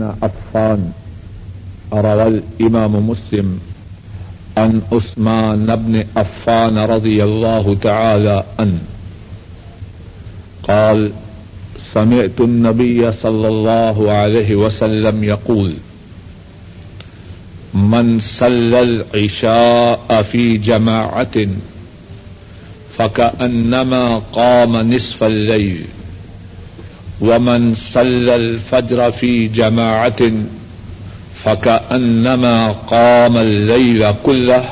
عفان روى الإمام مسلم عن عثمان بن عفان رضي الله تعالى عنه قال، سمعت النبي صلى الله عليه وسلم يقول من صلى العشاء في جماعة فكأنما قام نصف الليل ومن صلى الفجر في جماعة فكأنما قام الليل كله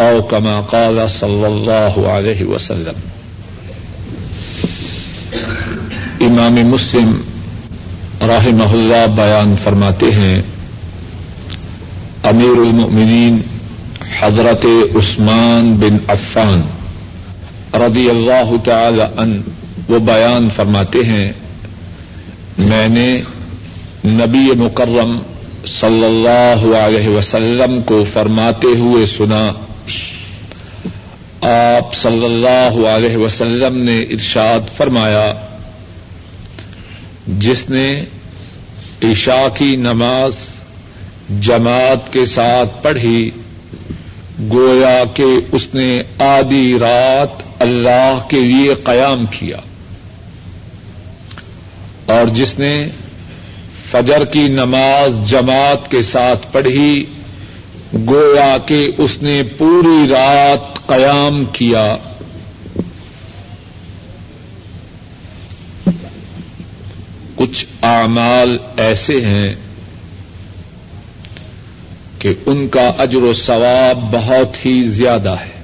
أو كما قال صلى الله عليه وسلم. امام مسلم رحمہ اللہ بیان فرماتے ہیں، امیر المؤمنین حضرت عثمان بن عفان رضی اللہ تعالی ان وہ بیان فرماتے ہیں میں نے نبی مکرم صلی اللہ علیہ وسلم کو فرماتے ہوئے سنا۔ آپ صلی اللہ علیہ وسلم نے ارشاد فرمایا، جس نے عشاء کی نماز جماعت کے ساتھ پڑھی، گویا کہ اس نے آدھی رات اللہ کے لیے قیام کیا۔ اور جس نے فجر کی نماز جماعت کے ساتھ پڑھی، گویا کہ اس نے پوری رات قیام کیا۔ کچھ اعمال ایسے ہیں کہ ان کا اجر و ثواب بہت ہی زیادہ ہے۔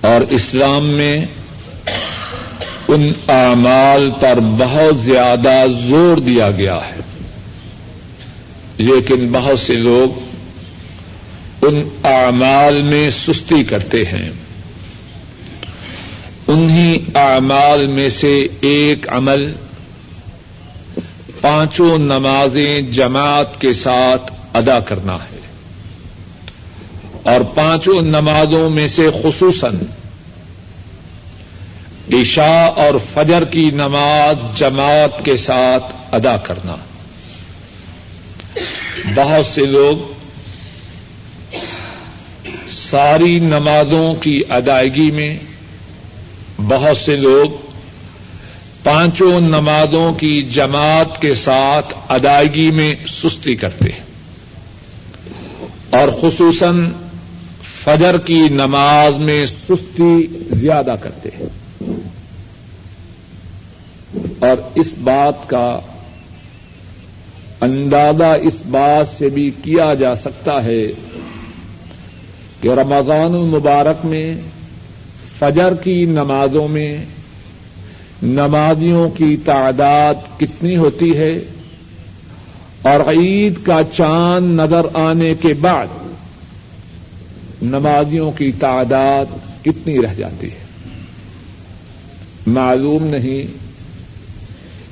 اور اسلام میں ان اعمال پر بہت زیادہ زور دیا گیا ہے۔ لیکن بہت سے لوگ ان اعمال میں سستی کرتے ہیں۔ انہیں اعمال میں سے ایک عمل پانچوں نمازیں جماعت کے ساتھ ادا کرنا ہے۔ اور پانچوں نمازوں میں سے خصوصاً عشاء اور فجر کی نماز جماعت کے ساتھ ادا کرنا۔ بہت سے لوگ ساری نمازوں کی ادائیگی میں بہت سے لوگ پانچوں نمازوں کی جماعت کے ساتھ ادائیگی میں سستی کرتے ہیں۔ اور خصوصاً فجر کی نماز میں سستی زیادہ کرتے ہیں۔ اور اس بات کا اندازہ اس بات سے بھی کیا جا سکتا ہے کہ رمضان المبارک میں فجر کی نمازوں میں نمازیوں کی تعداد کتنی ہوتی ہے اور عید کا چاند نظر آنے کے بعد نمازیوں کی تعداد کتنی رہ جاتی ہے؟ معلوم نہیں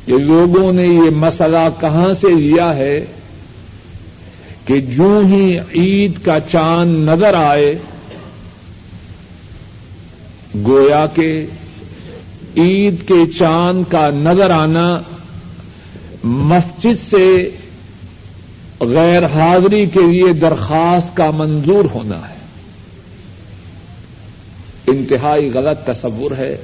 کہ لوگوں نے یہ مسئلہ کہاں سے لیا ہے کہ جو ہی عید کا چاند نظر آئے، گویا کے عید کے چاند کا نظر آنا مسجد سے غیر حاضری کے لیے درخواست کا منظور ہونا ہے۔ انتہائی غلط تصور ہے۔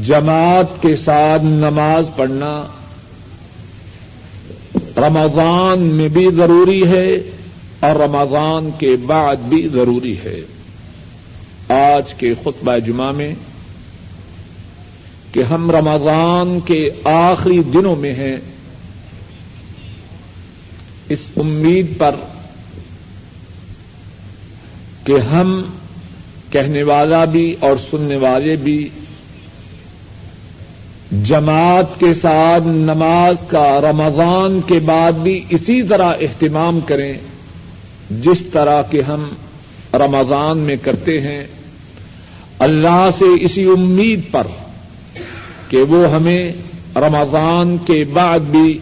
جماعت کے ساتھ نماز پڑھنا رمضان میں بھی ضروری ہے اور رمضان کے بعد بھی ضروری ہے۔ آج کے خطبہ جمعہ میں کہ ہم رمضان کے آخری دنوں میں ہیں، اس امید پر کہ ہم کہنے والا بھی اور سننے والے بھی جماعت کے ساتھ نماز کا رمضان کے بعد بھی اسی طرح اہتمام کریں جس طرح کہ ہم رمضان میں کرتے ہیں۔ اللہ سے اسی امید پر کہ وہ ہمیں رمضان کے بعد بھی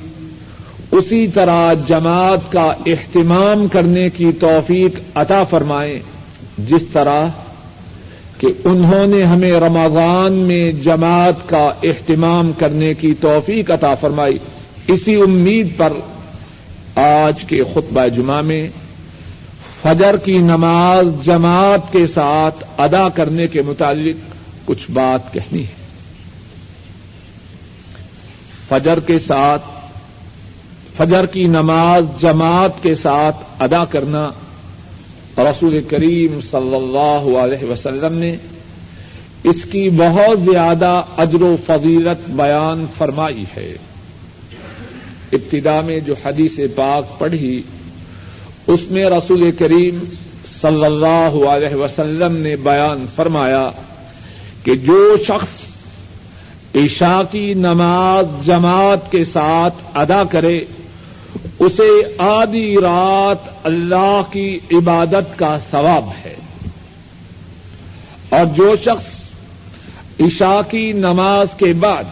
اسی طرح جماعت کا اہتمام کرنے کی توفیق عطا فرمائیں جس طرح کہ انہوں نے ہمیں رمضان میں جماعت کا اہتمام کرنے کی توفیق عطا فرمائی۔ اسی امید پر آج کے خطبہ جمعہ میں فجر کی نماز جماعت کے ساتھ ادا کرنے کے متعلق کچھ بات کہنی ہے۔ فجر کے ساتھ، فجر کی نماز جماعت کے ساتھ ادا کرنا رسول کریم صلی اللہ علیہ وسلم نے اس کی بہت زیادہ اجر و فضیلت بیان فرمائی ہے۔ ابتدا میں جو حدیث پاک پڑھی، اس میں رسول کریم صلی اللہ علیہ وسلم نے بیان فرمایا کہ جو شخص عشاء کی نماز جماعت کے ساتھ ادا کرے اسے آدھی رات اللہ کی عبادت کا ثواب ہے۔ اور جو شخص عشاء کی نماز کے بعد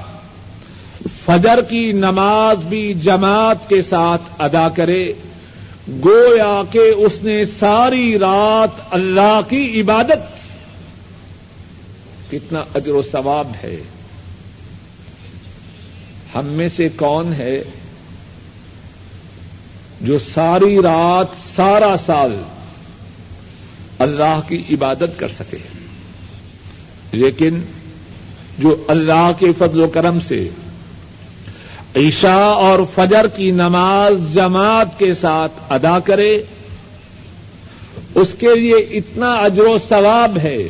فجر کی نماز بھی جماعت کے ساتھ ادا کرے، گویا کہ اس نے ساری رات اللہ کی عبادت کتنا اجر و ثواب ہے۔ ہم میں سے کون ہے جو ساری رات، سارا سال اللہ کی عبادت کر سکے۔ لیکن جو اللہ کے فضل و کرم سے عشاء اور فجر کی نماز جماعت کے ساتھ ادا کرے، اس کے لیے اتنا اجر و ثواب ہے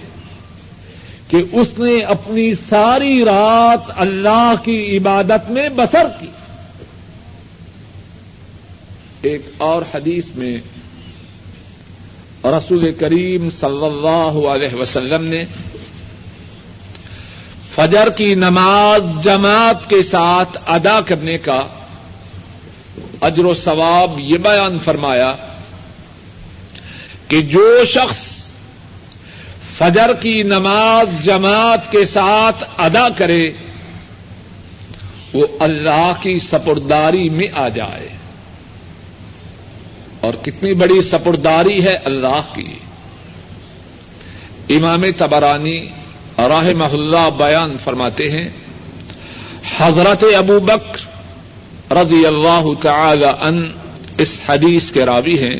کہ اس نے اپنی ساری رات اللہ کی عبادت میں بسر کی۔ ایک اور حدیث میں رسول کریم صلی اللہ علیہ وسلم نے فجر کی نماز جماعت کے ساتھ ادا کرنے کا اجر و ثواب یہ بیان فرمایا کہ جو شخص فجر کی نماز جماعت کے ساتھ ادا کرے وہ اللہ کی سپرداری میں آ جائے۔ اور کتنی بڑی سپرداری ہے اللہ کی۔ امام تبرانی راہ محلہ بیان فرماتے ہیں، حضرت ابو بکر رضی اللہ تعالی ان اس حدیث کے راوی ہیں،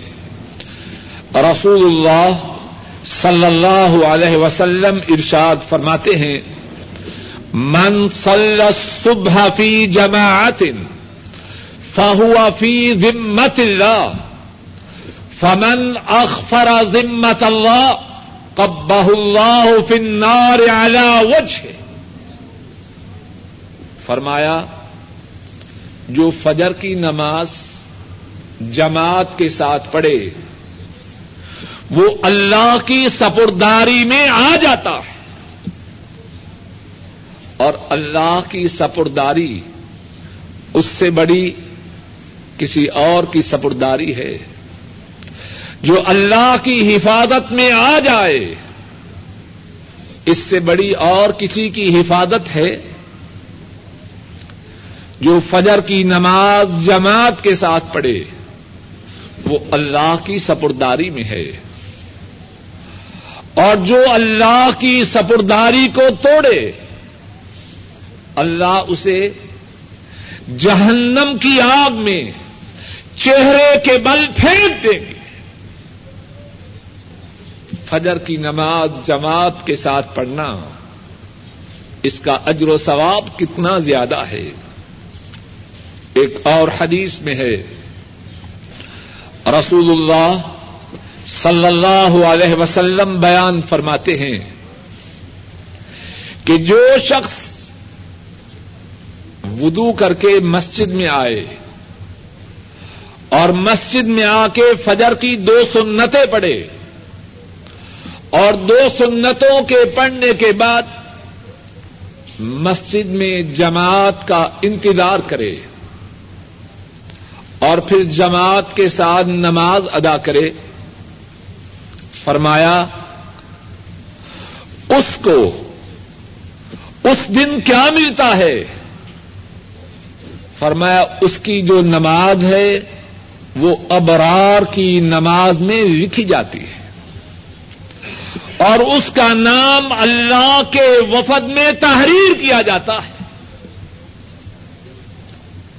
رسول اللہ صلی اللہ علیہ وسلم ارشاد فرماتے ہیں، من صلی الصبح فی جماعت فهو فی ذمت اللہ فمن اخفر ذمت اللہ قبہ اللہ فی النار على وجه فرمایا، جو فجر کی نماز جماعت کے ساتھ پڑھے، وہ اللہ کی سپرداری میں آ جاتا۔ ہے اور اللہ کی سپرداری، اس سے بڑی کسی اور کی سپرداری ہے۔ جو اللہ کی حفاظت میں آ جائے، اس سے بڑی اور کسی کی حفاظت ہے؟ جو فجر کی نماز جماعت کے ساتھ پڑھے، وہ اللہ کی سپرداری میں ہے۔ اور جو اللہ کی سپرداری کو توڑے، اللہ اسے جہنم کی آگ میں چہرے کے بل پھینک دیں گے فجر کی نماز جماعت کے ساتھ پڑھنا، اس کا اجر و ثواب کتنا زیادہ ہے۔ ایک اور حدیث میں ہے، رسول اللہ صلی اللہ علیہ وسلم بیان فرماتے ہیں کہ جو شخص ودو کر کے مسجد میں آئے اور مسجد میں آ کے فجر کی دو سنتیں پڑھے اور دو سنتوں کے پڑھنے کے بعد مسجد میں جماعت کا انتظار کرے اور پھر جماعت کے ساتھ نماز ادا کرے، فرمایا، اس کو، اس دن کیا ملتا ہے؟ فرمایا، اس کی جو نماز ہے، وہ ابرار کی نماز میں لکھی جاتی ہے۔ اور اس کا نام اللہ کے وفد میں تحریر کیا جاتا ہے۔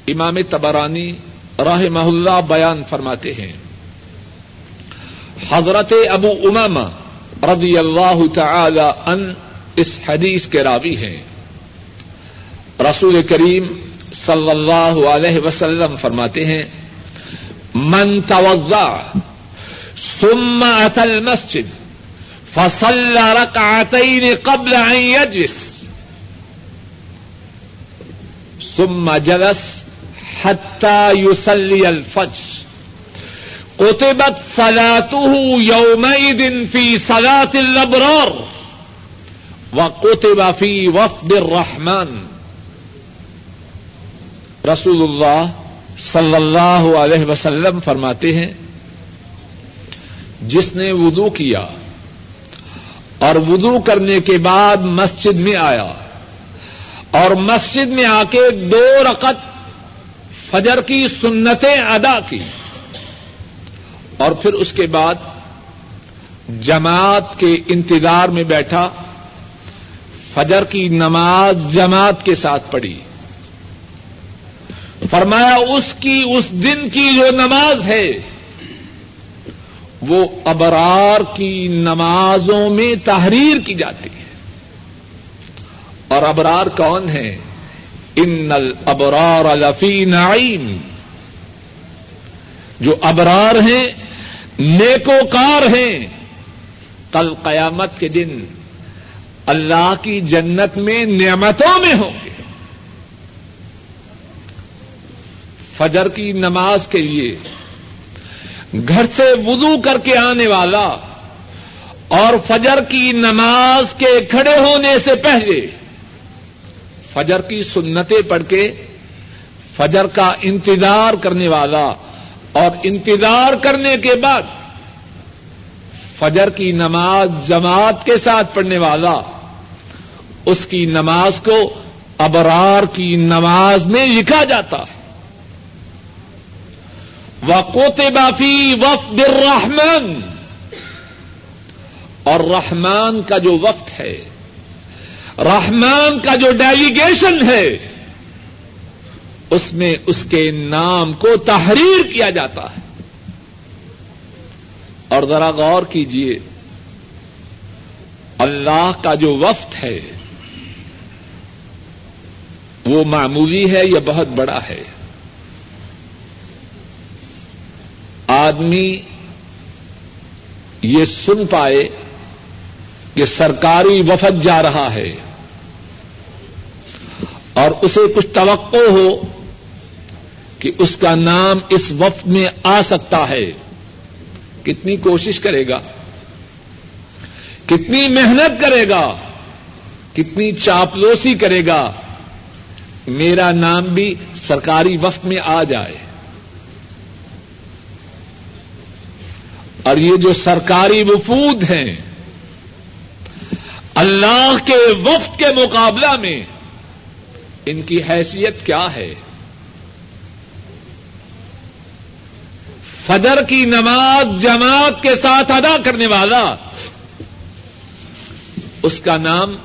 امام تبرانی راہ محلہ بیان فرماتے ہیں۔ حضرت ابو اماما رضی اللہ تعالی ان اس حدیث کے راوی ہیں۔ رسول کریم صلی اللہ علیہ وسلم فرماتے ہیں، من توضع ثم اتى المسجد فصلى ركعتين قبل ان يجلس ثم جلس حتى يصلي الفجر. قطبت صلاته يومئذ في صلاة الابرار وقتب في وفد الرحمن. رسول اللہ صلی اللہ علیہ وسلم فرماتے ہیں، جس نے وضو کیا اور وضو کرنے کے بعد مسجد میں آیا اور مسجد میں آ کے دو رقط فجر کی سنتیں ادا کی اور پھر اس کے بعد جماعت کے انتظار میں بیٹھا فجر کی نماز جماعت کے ساتھ پڑھی فرمایا اس کی اس دن کی جو نماز ہے وہ ابرار کی نمازوں میں تحریر کی جاتی ہے۔ اور ابرار کون ہے؟ ان الابرار لفی نعیم۔ جو ابرار ہیں، نیکوکار ہیں۔ کل قیامت کے دن اللہ کی جنت میں نعمتوں میں ہوں گے۔ فجر کی نماز کے لیے گھر سے وضو کر کے آنے والا اور فجر کی نماز کے کھڑے ہونے سے پہلے فجر کی سنتیں پڑھ کے فجر کا انتظار کرنے والا اور انتظار کرنے کے بعد فجر کی نماز جماعت کے ساتھ پڑھنے والا اس کی نماز کو ابرار کی نماز میں لکھا جاتا ہے وقوت بافی وفد الرحمن اور رحمان کا جو وقت ہے، رحمان کا جو ڈیلیگیشن ہے، اس میں اس کے نام کو تحریر کیا جاتا ہے۔ اور ذرا غور کیجیے اللہ کا جو وقت ہے، وہ معمولی ہے یا بہت بڑا ہے؟ آدمی یہ سن پائے کہ سرکاری وفد جا رہا ہے اور اسے کچھ توقع ہو کہ اس کا نام اس وفد میں آ سکتا ہے۔ کتنی کوشش کرے گا۔ کتنی محنت کرے گا۔ کتنی چاپلوسی کرے گا۔ میرا نام بھی سرکاری وفد میں آ جائے۔ اور یہ جو سرکاری وفود ہیں، اللہ کے وفد کے مقابلہ میں ان کی حیثیت کیا ہے؟ فجر کی نماز جماعت کے ساتھ ادا کرنے والا، اس کا نام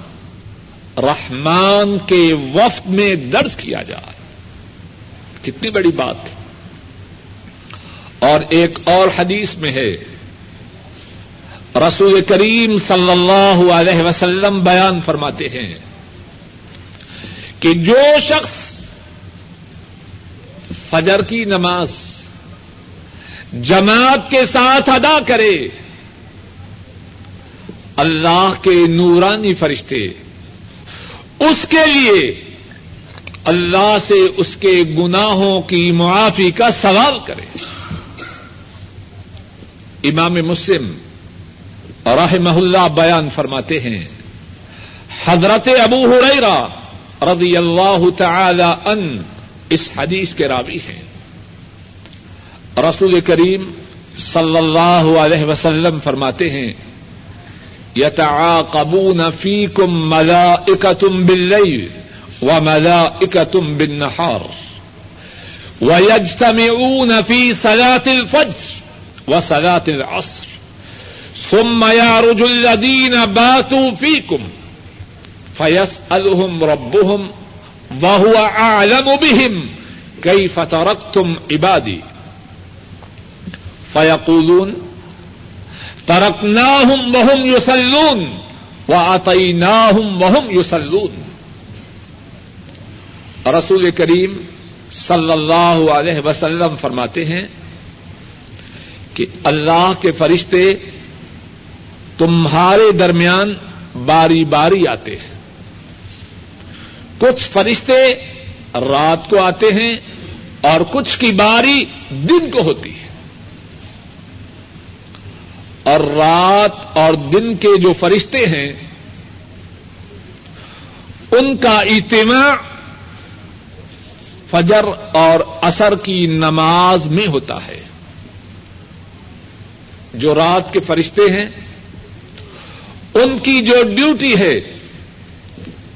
رحمان کے وفد میں درج کیا جائے۔ کتنی بڑی بات۔ اور ایک اور حدیث میں ہے رسول کریم صلی اللہ علیہ وسلم بیان فرماتے ہیں کہ جو شخص فجر کی نماز جماعت کے ساتھ ادا کرے، اللہ کے نورانی فرشتے، اس کے لیے اللہ سے اس کے گناہوں کی معافی کا سوال کرے۔ امام مسلم رحمہ اللہ بیان فرماتے ہیں۔ حضرت ابو ہریرا رضی اللہ تعالی ان اس حدیث کے راوی ہیں۔ رسول کریم صلی اللہ علیہ وسلم فرماتے ہیں، یتعاقبون فیکم ملائکتم باللیل وملائکتم بالنہار ویجتمعون فی صلاة الفجر وصلاة العصر۔ ثم يعرج الذين باتوا فيكم فيسألهم ربهم وهو أعلم بهم كيف تركتم عبادي فيقولون تركناهم وهم يصلون وأطيناهم وهم يصلون رسول کریم صلی اللہ علیہ وسلم فرماتے ہیں کہ اللہ کے فرشتے تمہارے درمیان باری باری آتے ہیں۔ کچھ فرشتے رات کو آتے ہیں اور کچھ کی باری دن کو ہوتی ہے۔ اور رات اور دن کے جو فرشتے ہیں، ان کا اجتماع فجر اور اثر کی نماز میں ہوتا ہے۔ جو رات کے فرشتے ہیں ان کی جو ڈیوٹی ہے،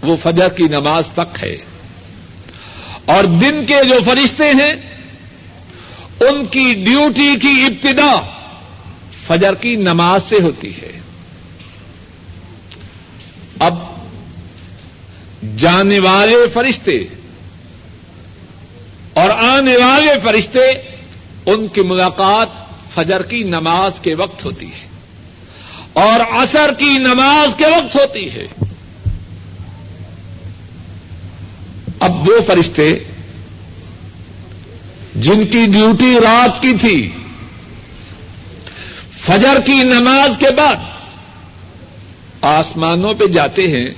وہ فجر کی نماز تک ہے۔ اور دن کے جو فرشتے ہیں، ان کی ڈیوٹی کی ابتدا فجر کی نماز سے ہوتی ہے۔ اب جانے والے فرشتے اور آنے والے فرشتے، ان کی ملاقات فجر کی نماز کے وقت ہوتی ہے۔ اور عصر کی نماز کے وقت ہوتی ہے۔ اب وہ فرشتے جن کی ڈیوٹی رات کی تھی، فجر کی نماز کے بعد آسمانوں پہ جاتے ہیں،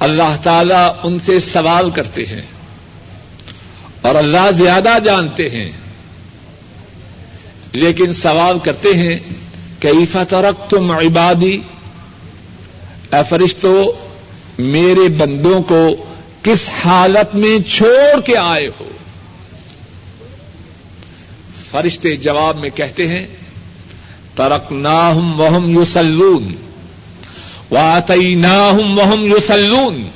اللہ تعالی ان سے سوال کرتے ہیں اور اللہ زیادہ جانتے ہیں، لیکن سوال کرتے ہیں کئی فترک تم عبادی؟ اے فرشتو، میرے بندوں کو کس حالت میں چھوڑ کے آئے ہو؟ فرشتے جواب میں کہتے ہیں ترک ناہم وہم یوسلون واطئی ناہم وہم یوسلون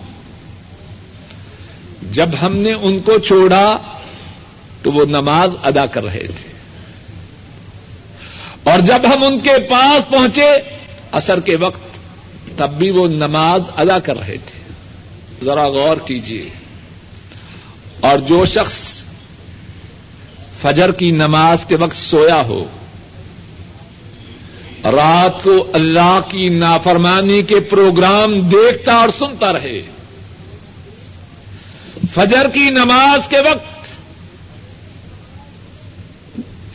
جب ہم نے ان کو چھوڑا، تو وہ نماز ادا کر رہے تھے۔ اور جب ہم ان کے پاس پہنچے اثر کے وقت تب بھی وہ نماز ادا کر رہے تھے۔ ذرا غور کیجیے اور جو شخص فجر کی نماز کے وقت سویا ہو، رات کو اللہ کی نافرمانی کے پروگرام دیکھتا اور سنتا رہے۔ فجر کی نماز کے وقت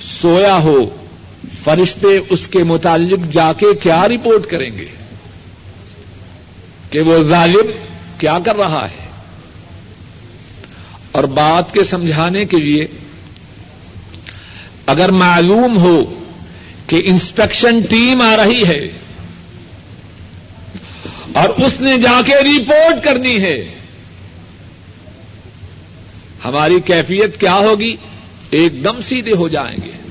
سویا ہو فرشتے اس کے متعلق جا کے کیا رپورٹ کریں گے کہ وہ ظالم کیا کر رہا ہے اور بات کے سمجھانے کے لیے اگر معلوم ہو کہ انسپیکشن ٹیم آ رہی ہے اور اس نے جا کے رپورٹ کرنی ہے ہماری کیفیت کیا ہوگی؟ ایک دم سیدھے ہو جائیں گے۔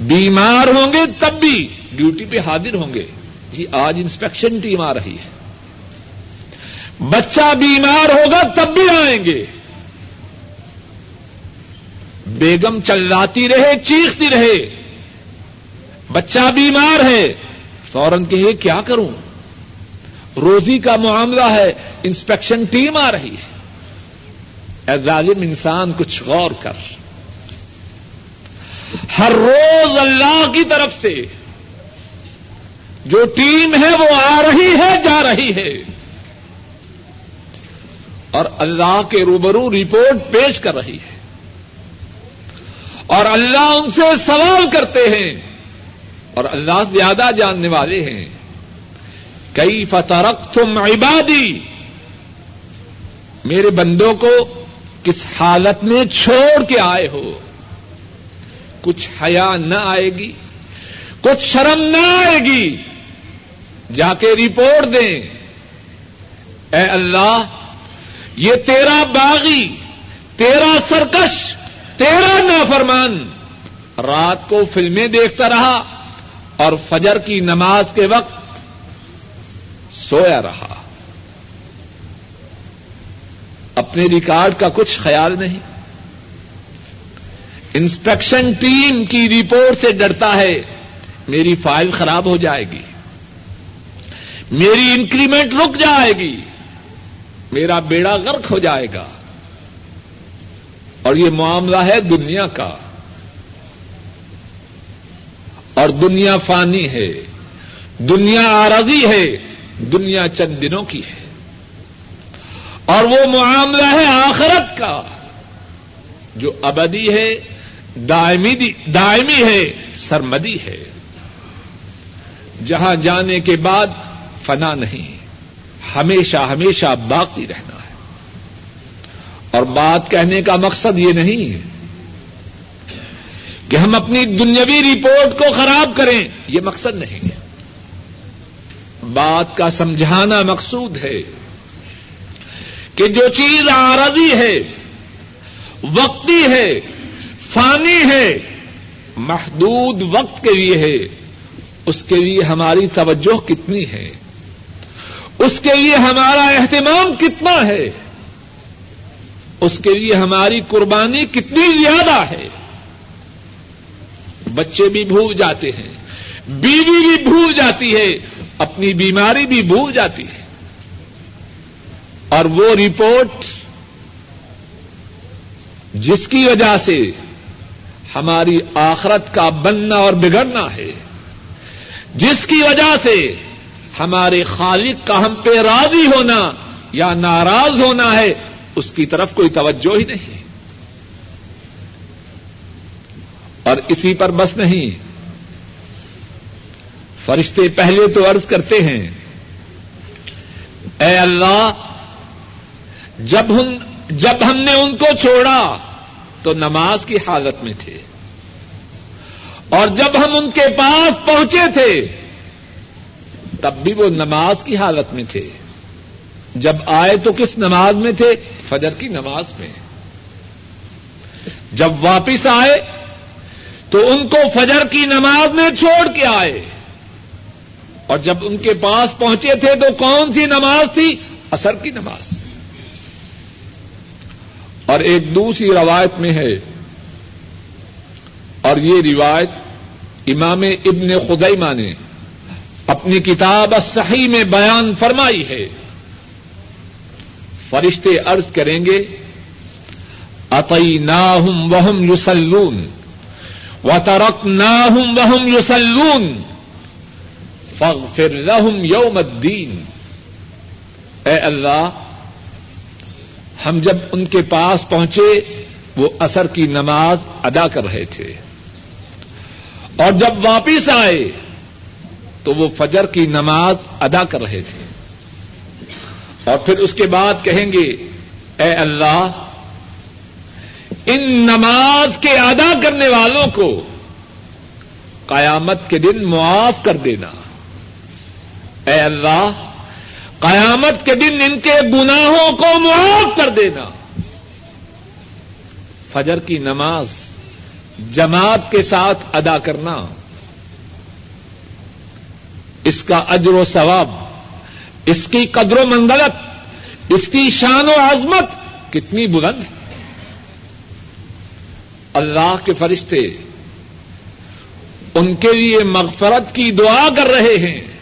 بیمار ہوں گے تب بھی ڈیوٹی پہ حاضر ہوں گے۔ جی آج انسپیکشن ٹیم آ رہی ہے۔ بچہ بیمار ہوگا تب بھی آئیں گے۔ بیگم چلاتی رہے، چیختی رہے۔ بچہ بیمار ہے، فوراً کہ کیا کروں؟ روزی کا معاملہ ہے، انسپیکشن ٹیم آ رہی ہے۔ اے ظالم انسان، کچھ غور کر۔ ہر روز اللہ کی طرف سے جو ٹیم ہے وہ آ رہی ہے، جا رہی ہے۔ اور اللہ کے روبرو رپورٹ پیش کر رہی ہے۔ اور اللہ ان سے سوال کرتے ہیں۔ اور اللہ زیادہ جاننے والے ہیں۔ کئی فترک تم عبادی؟ میرے بندوں کو کس حالت میں چھوڑ کے آئے ہو؟ کچھ حیا نہ آئے گی، کچھ شرم نہ آئے گی، جا کے رپورٹ دیں۔ اے اللہ، یہ تیرا باغی، تیرا سرکش، تیرا نافرمان۔ رات کو فلمیں دیکھتا رہا اور فجر کی نماز کے وقت سویا رہا۔ اپنے ریکارڈ کا کچھ خیال نہیں۔ انسپیکشن ٹیم کی رپورٹ سے ڈرتا ہے، میری فائل خراب ہو جائے گی، میری انکریمنٹ رک جائے گی، میرا بیڑا غرق ہو جائے گا۔ اور یہ معاملہ ہے دنیا کا۔ اور دنیا فانی ہے، دنیا آرزی ہے، دنیا چند دنوں کی ہے۔ اور وہ معاملہ ہے آخرت کا، جو ابدی ہے دائمی ہے، سرمدی ہے۔ جہاں جانے کے بعد فنا نہیں، ہمیشہ ہمیشہ باقی رہنا ہے۔ اور بات کہنے کا مقصد یہ نہیں ہے کہ ہم اپنی دنیاوی رپورٹ کو خراب کریں، یہ مقصد نہیں ہے۔ بات کا سمجھانا مقصود ہے کہ جو چیز آرزی ہے، وقتی ہے فانی ہے۔ محدود وقت کے لیے ہے۔ اس کے لیے ہماری توجہ کتنی ہے۔ اس کے لیے ہمارا اہتمام کتنا ہے۔ اس کے لیے ہماری قربانی کتنی زیادہ ہے۔ بچے بھی بھول جاتے ہیں۔ بیوی بھی بھول جاتی ہے۔ اپنی بیماری بھی بھول جاتی ہے۔ اور وہ رپورٹ جس کی وجہ سے ہماری آخرت کا بننا اور بگڑنا ہے۔ جس کی وجہ سے ہمارے خالق کا ہم پہ راضی ہونا یا ناراض ہونا ہے، اس کی طرف کوئی توجہ ہی نہیں۔ اور اسی پر بس نہیں۔ فرشتے پہلے تو عرض کرتے ہیں، اے اللہ، جب ہم جب ہم نے ان کو چھوڑا تو نماز کی حالت میں تھے۔ اور جب ہم ان کے پاس پہنچے تھے، تب بھی وہ نماز کی حالت میں تھے۔ جب آئے تو کس نماز میں تھے؟ فجر کی نماز میں۔ جب واپس آئے تو ان کو فجر کی نماز میں چھوڑ کے آئے۔ اور جب ان کے پاس پہنچے تھے تو کون سی نماز تھی؟ اثر کی نماز۔ اور ایک دوسری روایت میں ہے۔ اور یہ روایت امام ابن خدیمہ نے اپنی کتاب صحیح میں بیان فرمائی ہے۔ فرشتے عرض کریں گے اتئی ناہم وہم یوسلون و ترک ناہم وہم یوسلون فغفر لهم یوم الدین۔ اے اللہ ہم جب ان کے پاس پہنچے، وہ اثر کی نماز ادا کر رہے تھے۔ اور جب واپس آئے، تو وہ فجر کی نماز ادا کر رہے تھے۔ اور پھر اس کے بعد کہیں گے، اے اللہ، ان نماز کے ادا کرنے والوں کو قیامت کے دن معاف کر دینا۔ اے اللہ قیامت کے دن ان کے گناہوں کو معاف کر دینا۔ فجر کی نماز جماعت کے ساتھ ادا کرنا۔ اس کا اجر و ثواب، اس کی قدر و منزلت، اس کی شان و عظمت کتنی بلند اللہ کے فرشتے ان کے لیے مغفرت کی دعا کر رہے ہیں۔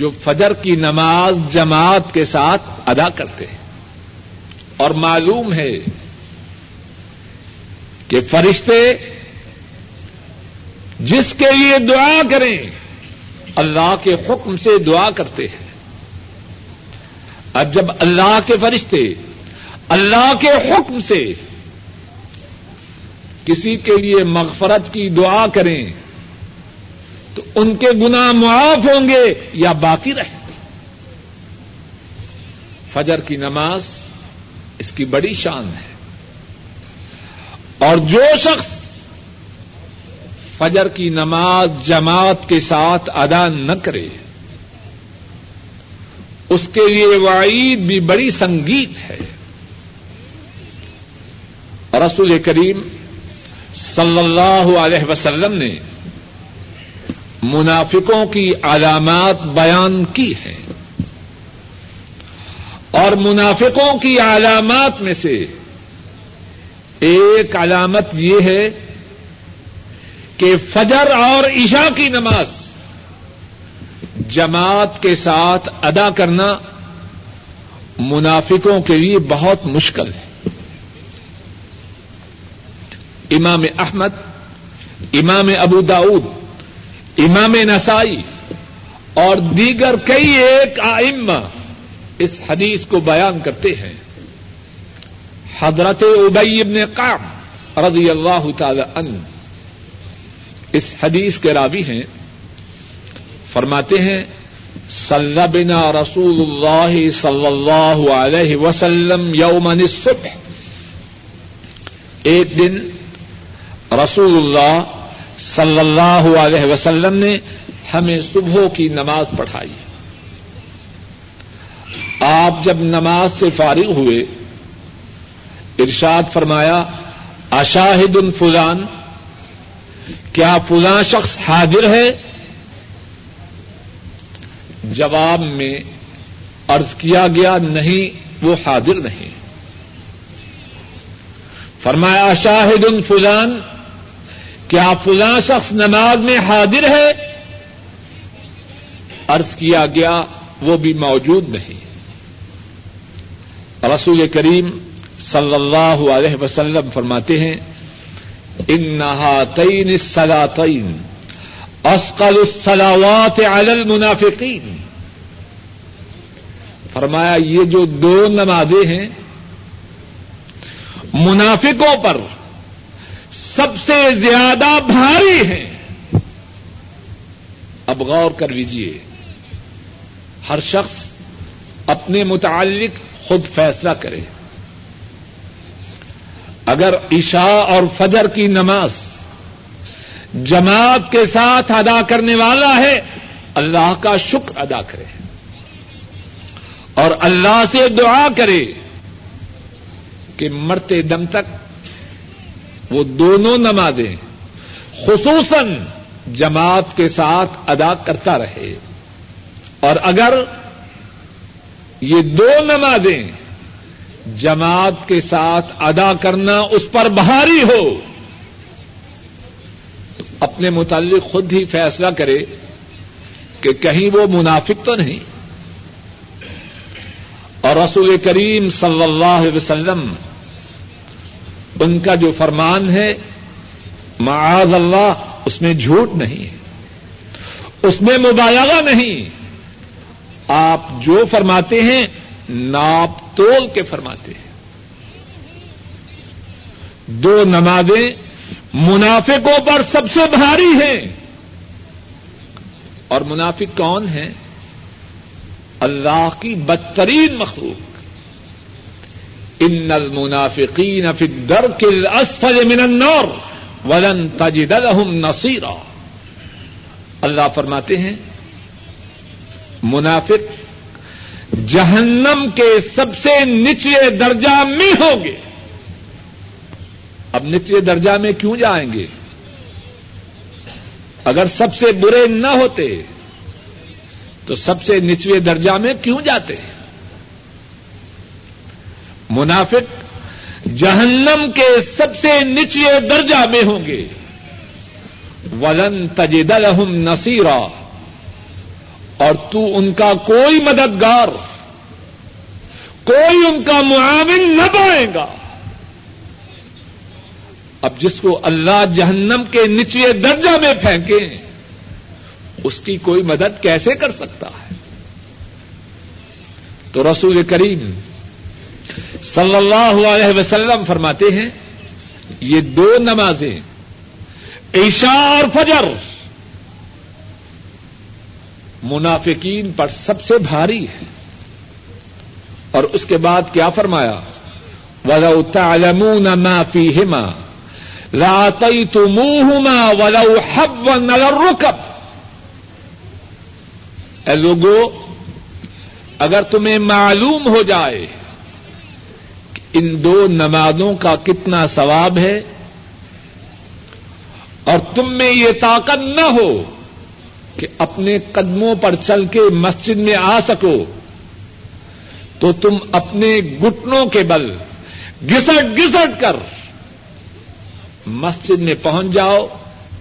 جو فجر کی نماز جماعت کے ساتھ ادا کرتے ہیں۔ اور معلوم ہے کہ فرشتے جس کے لیے دعا کریں، اللہ کے حکم سے دعا کرتے ہیں۔ اب جب اللہ کے فرشتے اللہ کے حکم سے کسی کے لیے مغفرت کی دعا کریں تو ان کے گنا معاف ہوں گے یا باقی رہیں گے؟ فجر کی نماز اس کی بڑی شان ہے۔ اور جو شخص فجر کی نماز جماعت کے ساتھ ادا نہ کرے، اس کے لیے وعید بھی بڑی سنگیت ہے۔ رسول کریم صلی اللہ علیہ وسلم نے منافقوں کی علامات بیان کی ہیں۔ اور منافقوں کی علامات میں سے ایک علامت یہ ہے کہ فجر اور عشاء کی نماز جماعت کے ساتھ ادا کرنا منافقوں کے لیے بہت مشکل ہے۔ امام احمد، امام ابو داود امام نسائی اور دیگر کئی ایک آئمہ اس حدیث کو بیان کرتے ہیں۔ حضرت ابئی ابن قام رضی اللہ تعالی عنہ اس حدیث کے راوی ہیں۔ فرماتے ہیں صلی بنا رسول اللہ صلی اللہ علیہ وسلم یوم الصبح۔ ایک دن رسول اللہ صلی اللہ علیہ وسلم نے ہمیں صبح کی نماز پڑھائی۔ آپ جب نماز سے فارغ ہوئے، ارشاد فرمایا، اشاہد فلان، کیا فلاں شخص حاضر ہے؟ جواب میں ارض کیا گیا، نہیں، وہ حاضر نہیں۔ فرمایا شاہد فلان کیا فلاں شخص نماز میں حاضر ہے؟ ارض کیا گیا، وہ بھی موجود نہیں۔ رسول کریم صلی اللہ علیہ وسلم فرماتے ہیں ان نہا تئین سلا تعین اسقل الصلاوات علی المنافقین. فرمایا، یہ جو دو نمازیں ہیں، منافقوں پر سب سے زیادہ بھاری ہیں۔ اب غور کر لیجیے ہر شخص اپنے متعلق خود فیصلہ کرے۔ اگر عشاء اور فجر کی نماز جماعت کے ساتھ ادا کرنے والا ہے، اللہ کا شکر ادا کرے۔ اور اللہ سے دعا کرے کہ مرتے دم تک وہ دونوں نمازیں خصوصاً جماعت کے ساتھ ادا کرتا رہے اور اگر یہ دو نمازیں جماعت کے ساتھ ادا کرنا اس پر بھاری ہو، تو اپنے متعلق خود ہی فیصلہ کرے کہ کہیں وہ منافق تو نہیں۔ اور رسول کریم صلی اللہ علیہ وسلم ان کا جو فرمان ہے، معاذ اللہ، اس میں جھوٹ نہیں ہے۔ اس میں مبالغہ نہیں۔ آپ جو فرماتے ہیں، ناپ تول کے فرماتے ہیں۔ دو نمازیں منافقوں پر سب سے بھاری ہیں۔ اور منافق کون ہیں؟ اللہ کی بدترین مخلوق۔ ان المنافقین فی الدرک الاسفل من النار ولن تجد لهم نصیرا اللہ فرماتے ہیں، منافق جہنم کے سب سے نچلے درجہ میں ہوں گے۔ اب نچلے درجہ میں کیوں جائیں گے؟ اگر سب سے برے نہ ہوتے، تو سب سے نچلے درجہ میں کیوں جاتے؟ ہیں منافق جہنم کے سب سے نچلے درجہ میں ہوں گے۔ ولن تجد لهم نصیرا اور تو ان کا کوئی مددگار، کوئی ان کا معاون نہ پائے گا۔ اب جس کو اللہ جہنم کے نچلے درجہ میں پھینکے، اس کی کوئی مدد کیسے کر سکتا ہے؟ تو رسول کریم صلی اللہ علیہ وسلم فرماتے ہیں، یہ دو نمازیں، عشاء اور فجر۔ منافقین پر سب سے بھاری ہے اور اس کے بعد کیا فرمایا؟ ولو تعلمون ما فيهما لاتيتموهما ولو حبوا على الركب اے لوگو، اگر تمہیں معلوم ہو جائے ان دو نمازوں کا کتنا ثواب ہے؟ اور تم میں یہ طاقت نہ ہو کہ اپنے قدموں پر چل کے مسجد میں آ سکو، تو تم اپنے گٹنوں کے بل گسٹ گسٹ کر مسجد میں پہنچ جاؤ،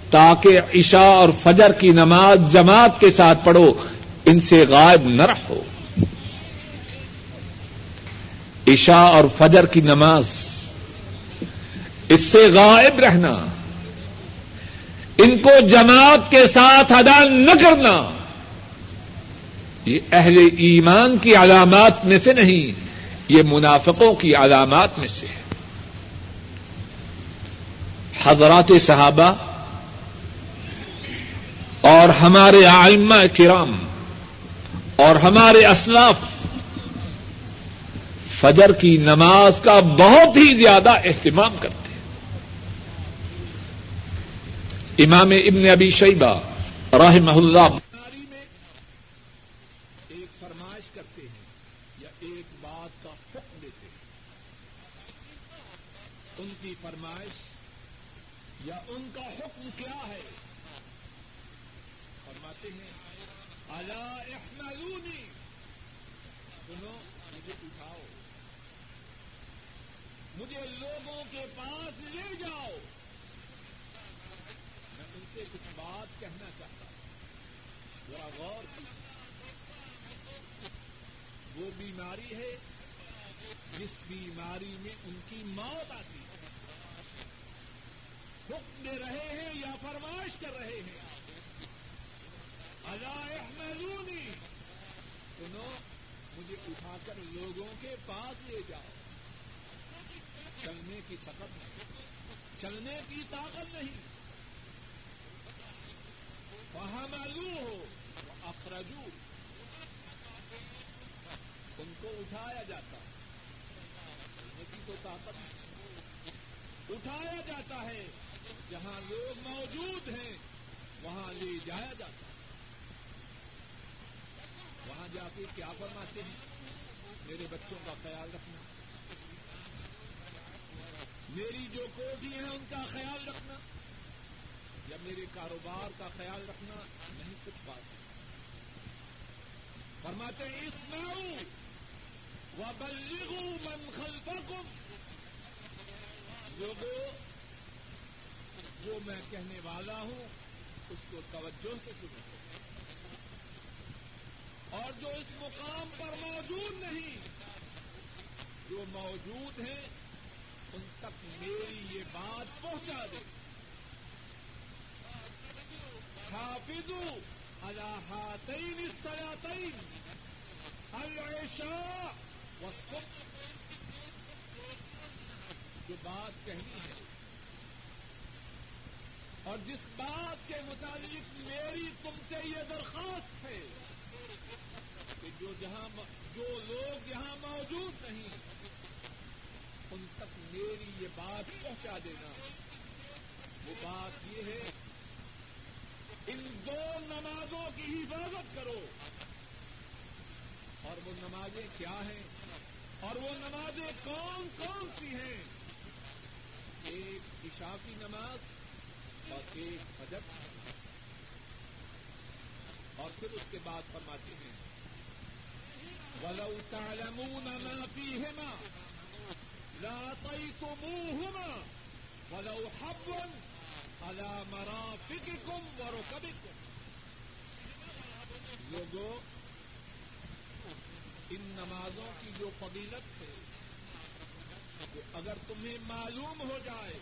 تاکہ عشاء اور فجر کی نماز جماعت کے ساتھ پڑھو، ان سے غائب نہ رہو۔ عشاء اور فجر کی نماز۔ اس سے غائب رہنا۔ ان کو جماعت کے ساتھ ادا نہ کرنا۔ یہ اہل ایمان کی علامات میں سے نہیں، یہ منافقوں کی علامات میں سے ہے۔ حضرات صحابہ اور ہمارے آئمہ کرام اور ہمارے اسلاف فجر کی نماز کا بہت ہی زیادہ اہتمام کرتے ہیں۔ امام ابن ابی شیبہ رحمہ اللہ میں ایک فرمائش کرتے ہیں یا ایک بات کا حکم دیتے ہیں ان کی فرمائش یا ان کا حکم کیا ہے فرماتے ہیں اللہ احملونی سنو مجھے اٹھاؤ مجھے لوگوں کے پاس لے جاؤ میں ان سے کچھ بات کہنا چاہتا ہوں ذرا غور کی وہ بیماری ہے جس بیماری میں ان کی موت آتی ہے۔ حکم دے رہے ہیں یا فرمائش کر رہے ہیں اللہ احملونی سنو، مجھے اٹھا کر لوگوں کے پاس لے جاؤ۔ چلنے کی سکت نہیں۔ چلنے کی طاقت نہیں۔ وہاں معلوم ہو اخرجو ان کو اٹھایا جاتا۔ چلنے طاقت اٹھایا جاتا ہے۔ جہاں لوگ موجود ہیں، وہاں لے جایا جاتا ہے۔ وہاں جا کے کیا فرماتے ہیں؟ میرے بچوں کا خیال رکھنا۔ میری جو کوٹھی ہیں، ان کا خیال رکھنا۔ یا میرے کاروبار کا خیال رکھنا، نہیں کچھ بات۔ فرماتے ہیں اس میں و بلغو من خلفکم۔ لوگوں، جو میں کہنے والا ہوں، اس کو توجہ سے سنو۔ اور جو اس مقام پر موجود نہیں، جو موجود ہیں، ان تک میری یہ بات پہنچا دے۔ حافظو الحاطین سیاتین العشاء والصبح۔ جو بات کہنی ہے۔ اور جس بات کے متعلق میری تم سے یہ درخواست ہے کہ جو جہاں جو لوگ یہاں موجود نہیں، ان تک میری یہ بات پہنچا دینا۔ وہ بات یہ ہے، ان دو نمازوں کی حفاظت کرو۔ اور وہ نمازیں کیا ہیں؟ اور وہ نمازیں کون کون سی ہیں؟ ایک عشاء کی نماز اور ایک فجر اور پھر اس کے بعد فرماتے ہیں، ولو تعلمون ما فيهما لاتيتموهما ولو حبا على مرافقكم وركبكم۔ لوگوں ان نمازوں کی جو فضیلت ہے وہ اگر تمہیں معلوم ہو جائے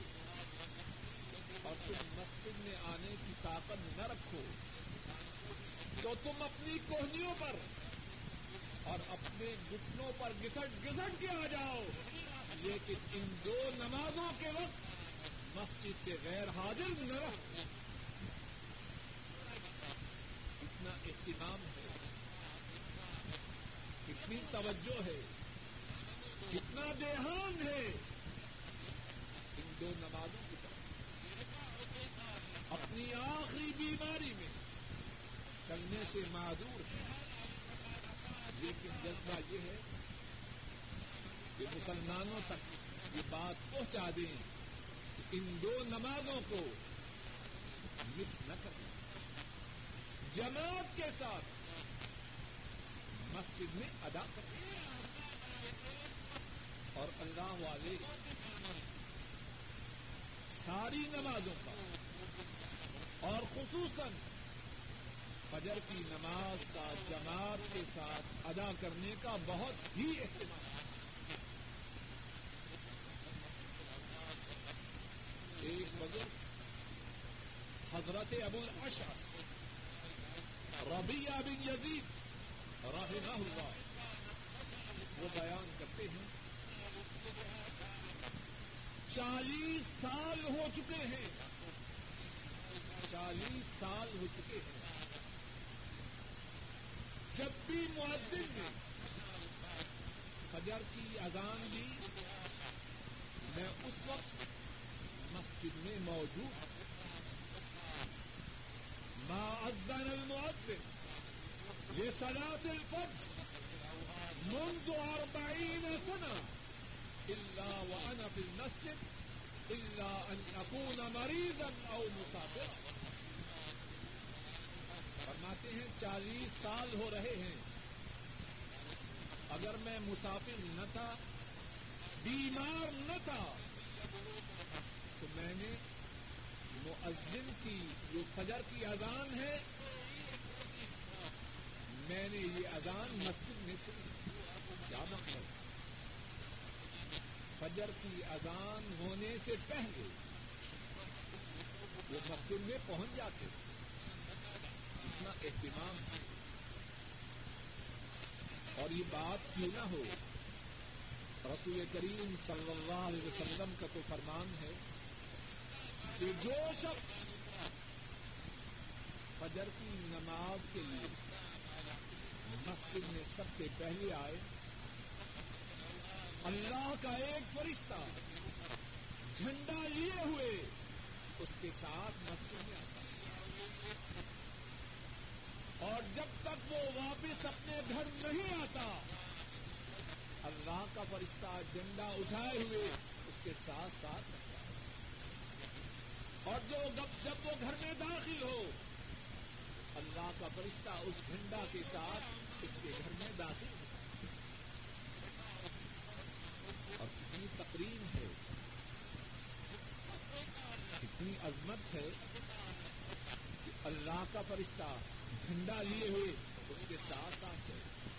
اور تم مسجد میں آنے کی طاقت نہ رکھو، تو تم اپنی کوہنیوں پر اور اپنے گھٹنوں پر گسٹ گسٹ کے آ جاؤ۔ لیکن ان دو نمازوں کے وقت مسجد سے غیر حاضر نہ رہو۔ اتنا اہتمام ہے کتنی توجہ ہے۔ کتنا دیہان ہے۔ ان دو نمازوں کی طرف۔ اپنی آخری بیماری میں چلنے سے معذور ہے لیکن جذبہ یہ ہے کہ مسلمانوں تک یہ بات پہنچا دیں کہ ان دو نمازوں کو مس نہ کریں۔ جماعت کے ساتھ مسجد میں ادا کریں۔ اور اللہ والے ساری نمازوں کا اور خصوصاً فجر کی نماز کا جماعت کے ساتھ ادا کرنے کا بہت ہی اہتمام ایک بزرگ حضرت ابو الاشعث ربیہ بن یزید رحمہ ہوا وہ بیان کرتے ہیں چالیس سال ہو چکے ہیں۔ چالیس سال ہو چکے ہیں۔ جب بھی معذر نے فجر کی اذان دی، میں اس وقت مسجد میں موجود ما اذن المؤذن لصلاة الفجر منذ أربعين سنة۔ إلا وأنا في المسجد، إلا أن أكون مريضا أو مسافرا. فرماتے ہیں، چالیس سال ہو رہے ہیں۔ اگر میں مسافر نہ تھا، بیمار نہ تھا، تو میں نے مؤذن کی جو فجر کی اذان ہے، میں نے یہ اذان مسجد میں سنی۔ کیا مقصد فجر کی اذان ہونے سے پہلے وہ مسجد میں پہنچ جاتے اتنا اہتمام ہے۔ اور یہ بات کیوں نہ ہو؟ رسول کریم صلی اللہ علیہ وسلم کا تو فرمان ہے کہ جو شخص فجر کی نماز کے لیے مسجد میں سب سے پہلے آئے اللہ کا ایک فرشتہ جھنڈا لیے ہوئے، اس کے ساتھ مسجد میں آتا ہے۔ اور جب تک وہ واپس اپنے گھر نہیں آتا، اللہ کا فرشتہ جھنڈا اٹھائے ہوئے، اس کے ساتھ ساتھ رکھتا اور جو جب وہ گھر میں داخل ہو، اللہ کا فرشتہ اس جھنڈا کے ساتھ اس کے گھر میں داخل ہو۔ اور کتنی تقریم ہے۔ کتنی عظمت ہے کہ اللہ کا فرشتہ جھنڈا لیے ہوئے اس کے ساتھ ساتھ چلے۔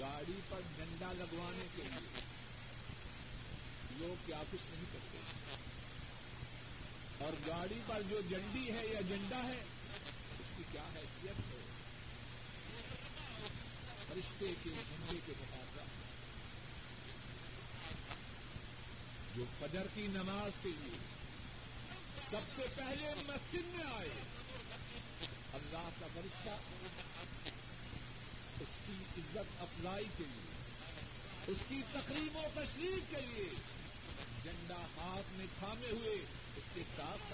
گاڑی پر جھنڈا لگوانے کے لیے لوگ کیا کچھ نہیں کرتے۔ اور گاڑی پر جو جنڈی ہے یا جنڈا ہے، اس کی کیا حیثیت ہے؟ رشتے کے جھنڈے کے مقابلہ جو فجر کی نماز کے لیے سب سے پہلے مسجد میں آئے، اللہ کا فرشتہ اس کی عزت افزائی کے لیے، اس کی تقریب و تشریف کے لیے جنڈا ہاتھ میں تھامے ہوئے اس کے ساتھ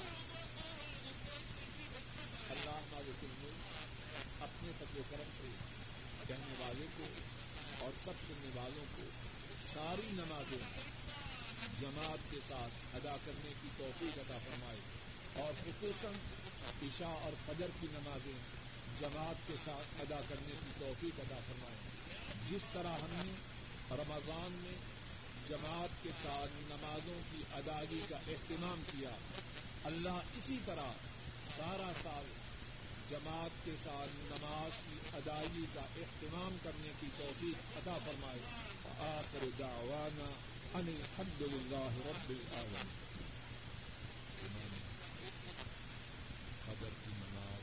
اللہ مالک الملک اپنے و کرم سے کہنے والے کو اور سب سننے والوں کو ساری نمازیں جماعت کے ساتھ ادا کرنے کی توفیق ادا فرمائے۔ اور خصوصاً عشاء اور فجر کی نمازیں جماعت کے ساتھ ادا کرنے کی توفیق ادا فرمائے۔ جس طرح ہم نے رمضان میں جماعت کے ساتھ نمازوں کی ادائیگی کا اہتمام کیا، اللہ اسی طرح سارا سال جماعت کے ساتھ نماز کی ادائیگی کا اہتمام کرنے کی توفیق عطا فرمائے۔ آخر دعوانا ان الحمد للہ رب العالمین قدر کی نماز،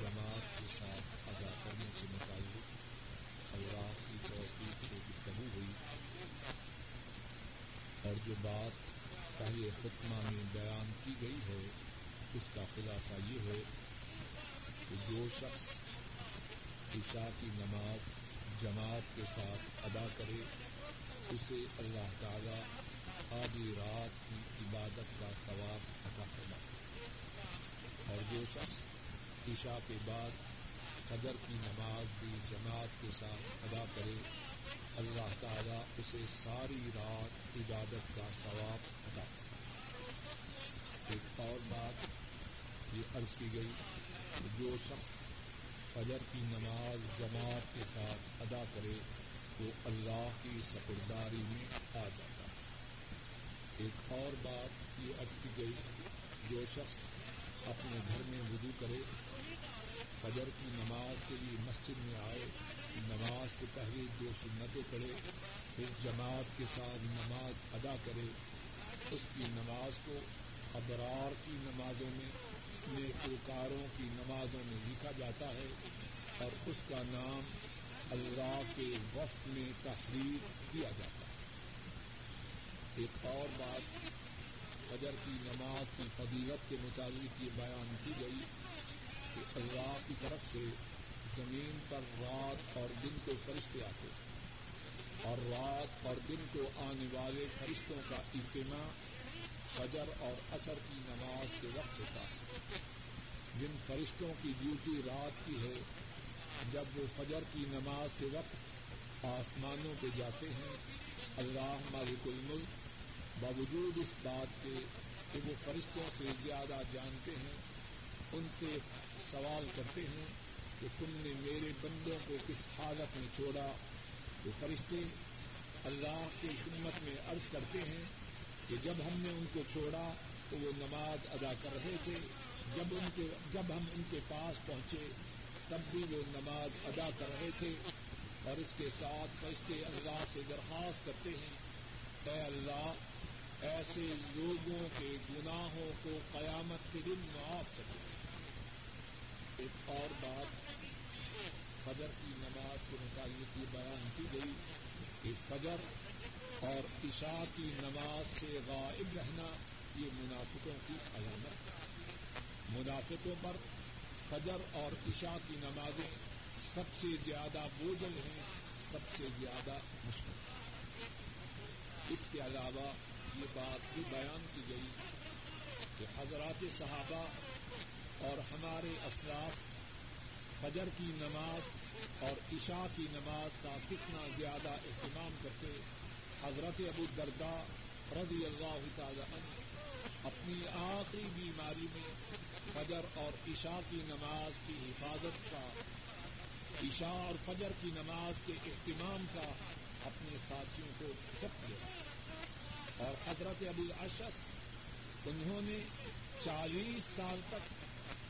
جماعت کے ساتھ ادا کرنے کے متعلق اللہ کی توفیق سے گفتگو ہوئی۔ اور جو بات پہلے خطمہ میں بیان کی گئی ہے، اس کا خلاصہ یہ ہے کہ جو شخص عشاء کی نماز جماعت کے ساتھ ادا کرے اسے اللہ تعالی آدھی رات کی عبادت کا ثواب عطا کرنا اور جو شخص عشاء کے بعد قدر کی نماز بھی جماعت کے ساتھ ادا کرے، اللہ تعالیٰ اسے ساری رات عبادت کا ثواب ادا ایک اور بات یہ عرض کی گئی جو شخص فجر کی نماز جماعت کے ساتھ ادا کرے وہ اللہ کی سپرداری میں آ جاتا ہے۔ ایک اور بات یہ عرض کی گئی جو شخص اپنے گھر میں وضو کرے، فجر کی نماز کے لیے مسجد میں آئے، نماز سے پہلے دو سنتیں پڑھے، پھر جماعت کے ساتھ نماز ادا کرے، اس کی نماز کو ابرار کی نمازوں میں، نیکوکاروں کی نمازوں میں لکھا جاتا ہے اور اس کا نام اللہ کے وقت میں تحریر کیا جاتا ہے۔ ایک اور بات، فجر کی نماز کی فضیلت کے مطابق یہ بیان کی گئی کہ اللہ کی طرف سے زمین پر رات اور دن کو فرشتے آتے اور رات اور دن کو آنے والے فرشتوں کا اجتماع فجر اور اثر کی نماز کے وقت ہوتا ہے۔ جن فرشتوں کی ڈیوٹی رات کی ہے جب وہ فجر کی نماز کے وقت آسمانوں پہ جاتے ہیں، اللہ مالک الملک باوجود اس بات کے کہ وہ فرشتوں سے زیادہ جانتے ہیں، ان سے سوال کرتے ہیں کہ تم نے میرے بندوں کو کس حالت میں چھوڑا؟ وہ فرشتے اللہ کی خدمت میں عرض کرتے ہیں کہ جب ہم نے ان کو چھوڑا تو وہ نماز ادا کر رہے تھے، جب ان کے جب ہم ان کے پاس پہنچے تب بھی وہ نماز ادا کر رہے تھے اور اس کے ساتھ فرشتے اللہ سے درخواست کرتے ہیں، اے اللہ، ایسے لوگوں کے گناہوں کو قیامت کے دن معاف کر ایک اور بات، فجر کی نماز کے متعلق یہ بیان کی گئی کہ فجر اور عشاء کی نماز سے غائب رہنا یہ منافقوں کی علامت ہے۔ منافقوں پر فجر اور عشاء کی نمازیں سب سے زیادہ بوجھل ہیں، سب سے زیادہ مشکل۔ اس کے علاوہ یہ بات بھی بیان کی گئی کہ حضرات صحابہ اور ہمارے اسلاف فجر کی نماز اور عشاء کی نماز کا کتنا زیادہ اہتمام کرتے، حضرت ابو دردا رضی اللہ تعالی عنہ اپنی آخری بیماری میں فجر اور عشاء کی نماز کی حفاظت کا، عشاء اور فجر کی نماز کے اہتمام کا اپنے ساتھیوں کو جب دیا۔ اور حضرت ابو اشس انہوں نے چالیس سال تک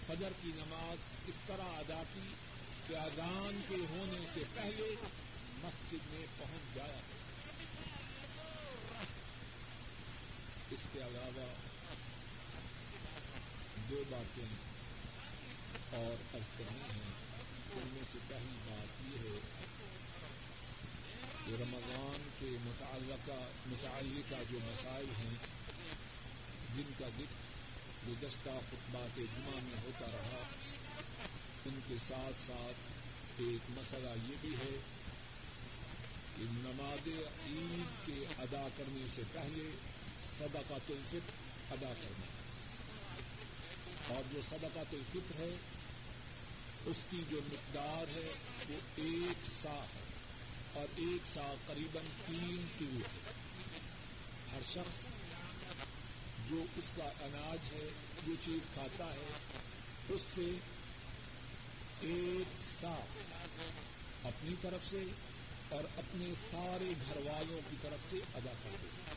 فجر کی نماز اس طرح ادا کی کہ اذان کے ہونے سے پہلے مسجد میں پہنچ جایا۔ اس کے علاوہ دو باتیں اور عرض کرنی ہیں۔ ان میں سے پہلی بات یہ ہے کہ رمضان کے متعلقہ متعلقہ جو مسائل ہیں، جن کا ذکر گزشتہ خطبات جمعہ میں ہوتا رہا، ان کے ساتھ ساتھ ایک مسئلہ یہ بھی ہے کہ نماز عید کے ادا کرنے سے پہلے صدقہ الفطر ادا کرنا۔ اور جو صدقہ الفطر ہے، اس کی جو مقدار ہے، وہ ایک سا ہے۔ اور ایک سا قریب تین کلو ہے۔ ہر شخص جو اس کا اناج ہے، جو چیز کھاتا ہے، اس سے ایک ساتھ اپنی طرف سے اور اپنے سارے گھر والوں کی طرف سے ادا کرتے ہیں۔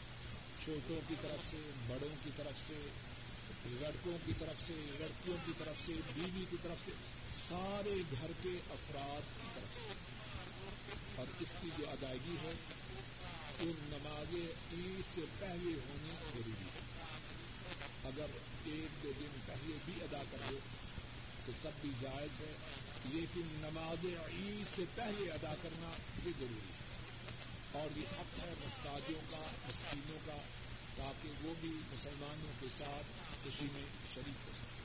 چھوٹوں کی طرف سے، بڑوں کی طرف سے لڑکوں کی طرف سے، لڑکیوں کی طرف سے، بیوی کی طرف سے، سارے گھر کے افراد کی طرف سے۔ اور اس کی جو ادائیگی ہے وہ نماز عید سے پہلے ہونی ضروری ہے۔ اگر ایک دو دن پہلے بھی ادا کر دو تو تب بھی جائز ہے۔ لیکن نماز عید سے پہلے ادا کرنا یہ ضروری ہے۔ اور یہ حق ہے محتاجوں کا، مسکینوں کا تاکہ وہ بھی مسلمانوں کے ساتھ خوشی میں شریک ہو سکے۔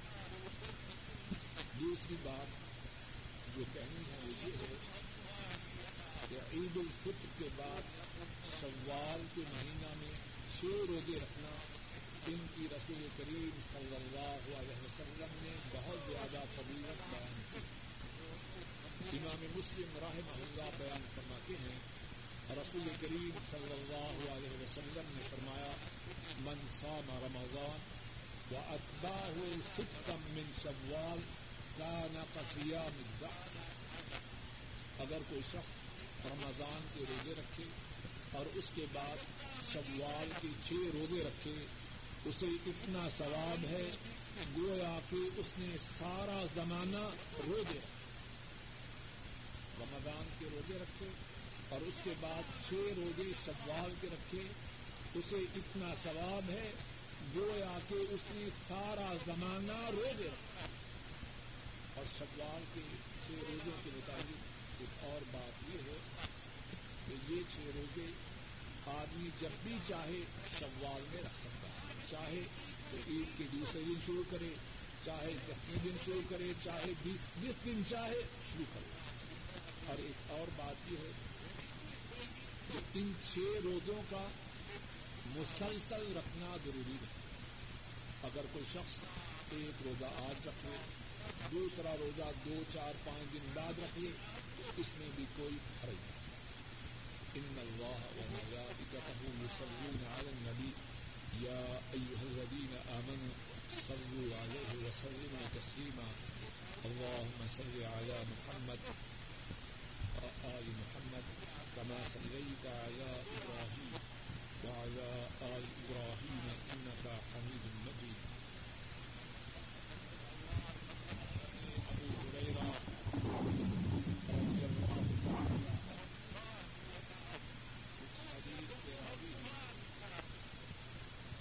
دوسری بات جو کہنی ہے وہ یہ ہے کہ عید الفطر کے بعد سوال کے مہینہ میں چھ روزے رکھنا ان کی رسول کریم صلی اللہ علیہ وسلم نے بہت زیادہ فضیلت بیان کی۔ امام مسلم راہ محلہ بیان فرماتے ہیں رسول کریم صلی اللہ علیہ وسلم نے فرمایا، من سام رمضان و اقباہ ستم من شوال کا نقصیا اگر کوئی شخص رمضان کے روزے رکھے اور اس کے بعد شوال کے چھ روزے رکھے، اسے اتنا ثواب ہے گویا کہ اس نے سارا زمانہ روزے رکھے۔ رمضان کے روزے رکھے اور اس کے بعد چھ روزے شوال کے رکھے اسے اتنا ثواب ہے گویا کہ اس نے سارا زمانہ روزے رکھا اور شوال کے چھ روزوں کے مطابق ایک اور بات یہ ہے کہ یہ چھ روزے آدمی جب بھی چاہے شوال میں رکھ سکتا ہے۔ چاہے تو عید کے دوسرے دن شروع کرے، چاہے دسویں دن شروع کرے، چاہے بیس جس دن چاہے شروع کرے۔ اور ایک اور بات یہ ہے کہ ان چھ روزوں کا مسلسل رکھنا ضروری ہے۔ اگر کوئی شخص ایک روزہ آج رکھ لے دوسرا روزہ دو، چار، پانچ دن بعد رکھ لے اس میں بھی کوئی حرج نہیں۔ ان الله وملائكته يصلون على النبي يا ايها الذين امنوا صلوا عليه وسلموا تسليما اللهم صل على محمد وآل محمد۔ كما صليت على إبراهيم وعلى آل إبراهيم إنك حميد مجيد ابو هريره رضي الله تعالى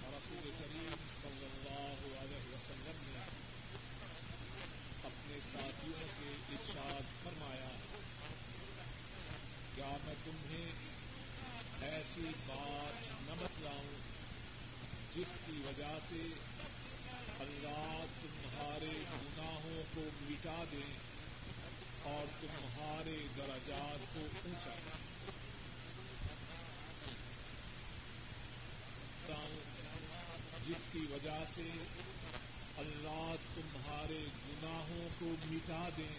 رسول کریم صلی اللہ علیہ وسلم نے اپنے ساتھیوں کے ارشاد فرمایا کیا میں تمہیں ایسی بات نہ بتلاؤں جس کی وجہ سے اللہ تمہارے گناہوں کو مٹا دیں اور تمہارے درجات کو اونچا کریں جس کی وجہ سے اللہ تمہارے گناہوں کو مٹا دیں،